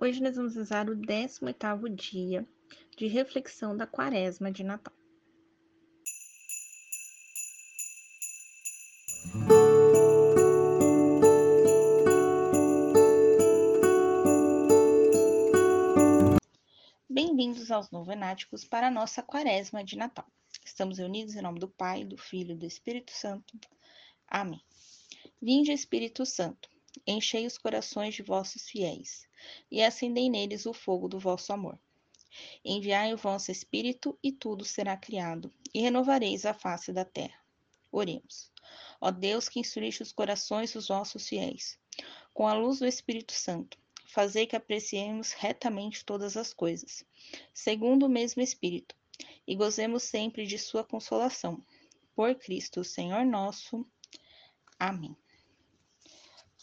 Hoje nós vamos usar o 18º dia de reflexão da quaresma de Natal. Bem-vindos aos novenáticos para a nossa quaresma de Natal. Estamos reunidos em nome do Pai, do Filho e do Espírito Santo. Amém. Vinde, Espírito Santo, enchei os corações de vossos fiéis e acendei neles o fogo do vosso amor. Enviai o vosso Espírito e tudo será criado, e renovareis a face da terra. Oremos. Ó Deus que instruíste os corações dos vossos fiéis, com a luz do Espírito Santo, fazei que apreciemos retamente todas as coisas, segundo o mesmo Espírito, e gozemos sempre de sua consolação. Por Cristo, Senhor nosso. Amém.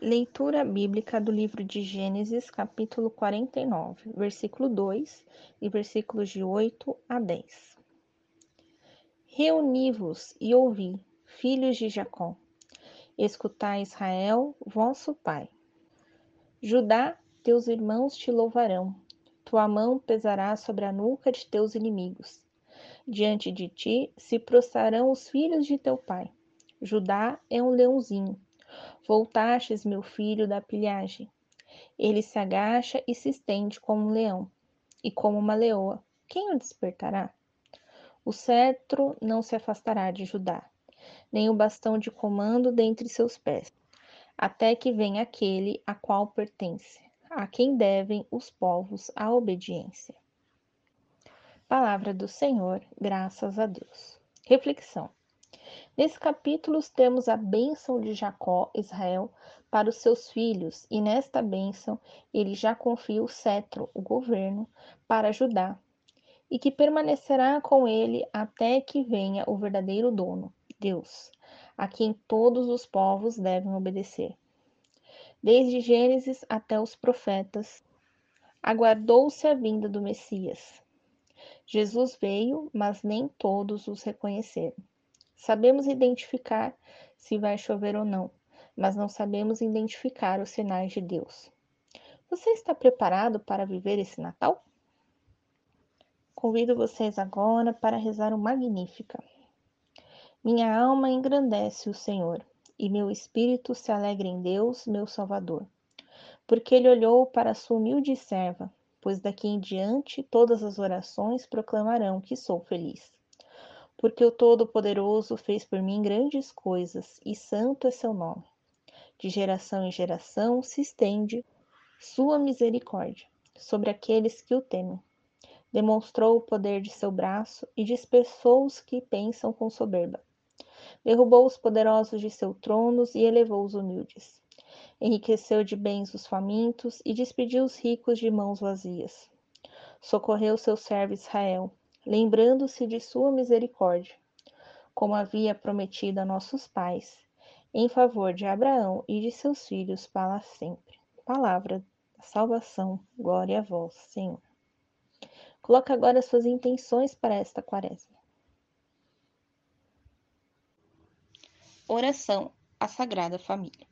Leitura bíblica do livro de Gênesis, capítulo 49, versículo 2 e versículos de 8 a 10. Reuni-vos e ouvi, filhos de Jacó. Escutai, Israel, vosso pai. Judá, teus irmãos te louvarão. Tua mão pesará sobre a nuca de teus inimigos. Diante de ti se prostrarão os filhos de teu pai. Judá é um leãozinho Voltastes, meu filho, da pilhagem. Ele se agacha e se estende como um leão, e como uma leoa. Quem o despertará? O cetro não se afastará de Judá, nem o bastão de comando dentre seus pés, até que venha aquele a qual pertence, a quem devem os povos a obediência. Palavra do Senhor, graças a Deus. Reflexão. Nesse capítulo temos a bênção de Jacó, Israel, para os seus filhos, e nesta bênção ele já confia o cetro, o governo, para Judá, e que permanecerá com ele até que venha o verdadeiro dono, Deus, a quem todos os povos devem obedecer. Desde Gênesis até os profetas, aguardou-se a vinda do Messias. Jesus veio, mas nem todos os reconheceram. Sabemos identificar se vai chover ou não, mas não sabemos identificar os sinais de Deus. Você está preparado para viver esse Natal? Convido vocês agora para rezar o Magnífica. Minha alma engrandece o Senhor, e meu espírito se alegra em Deus, meu Salvador, porque ele olhou para a sua humilde serva, pois daqui em diante todas as orações proclamarão que sou feliz porque o Todo-Poderoso fez por mim grandes coisas, e santo é seu nome. De geração em geração se estende sua misericórdia sobre aqueles que o temem. Demonstrou o poder de seu braço e dispersou os que pensam com soberba. Derrubou os poderosos de seus tronos e elevou os humildes. Enriqueceu de bens os famintos e despediu os ricos de mãos vazias. Socorreu seu servo Israel, lembrando-se de sua misericórdia, como havia prometido a nossos pais, em favor de Abraão e de seus filhos para sempre. Palavra da salvação, glória a vós, Senhor. Coloque agora suas intenções para esta quaresma. Oração à Sagrada Família.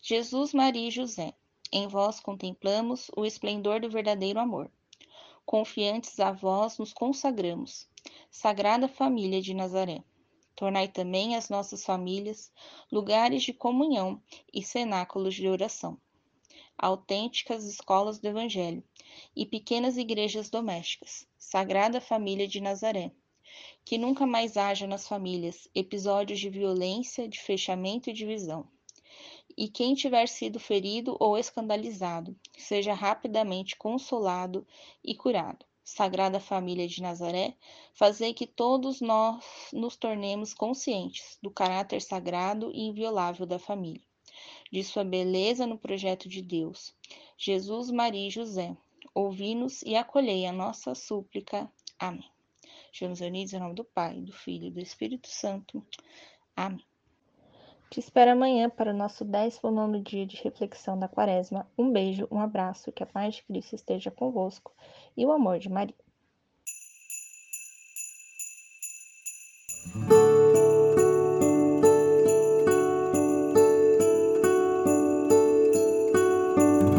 Jesus, Maria e José, em vós contemplamos o esplendor do verdadeiro amor. Confiantes a vós nos consagramos, Sagrada Família de Nazaré. Tornai também as nossas famílias lugares de comunhão e cenáculos de oração, autênticas escolas do Evangelho e pequenas igrejas domésticas, Sagrada Família de Nazaré. Que nunca mais haja nas famílias episódios de violência, de fechamento e divisão. E quem tiver sido ferido ou escandalizado, seja rapidamente consolado e curado. Sagrada Família de Nazaré, fazei que todos nós nos tornemos conscientes do caráter sagrado e inviolável da família, de sua beleza no projeto de Deus. Jesus, Maria e José, ouvi-nos e acolhei a nossa súplica. Amém. Estamos unidos em nome do Pai, do Filho e do Espírito Santo. Amém. Te espero amanhã para o nosso 19 dia de reflexão da Quaresma. Um beijo, um abraço, que a paz de Cristo esteja convosco e o amor de Maria.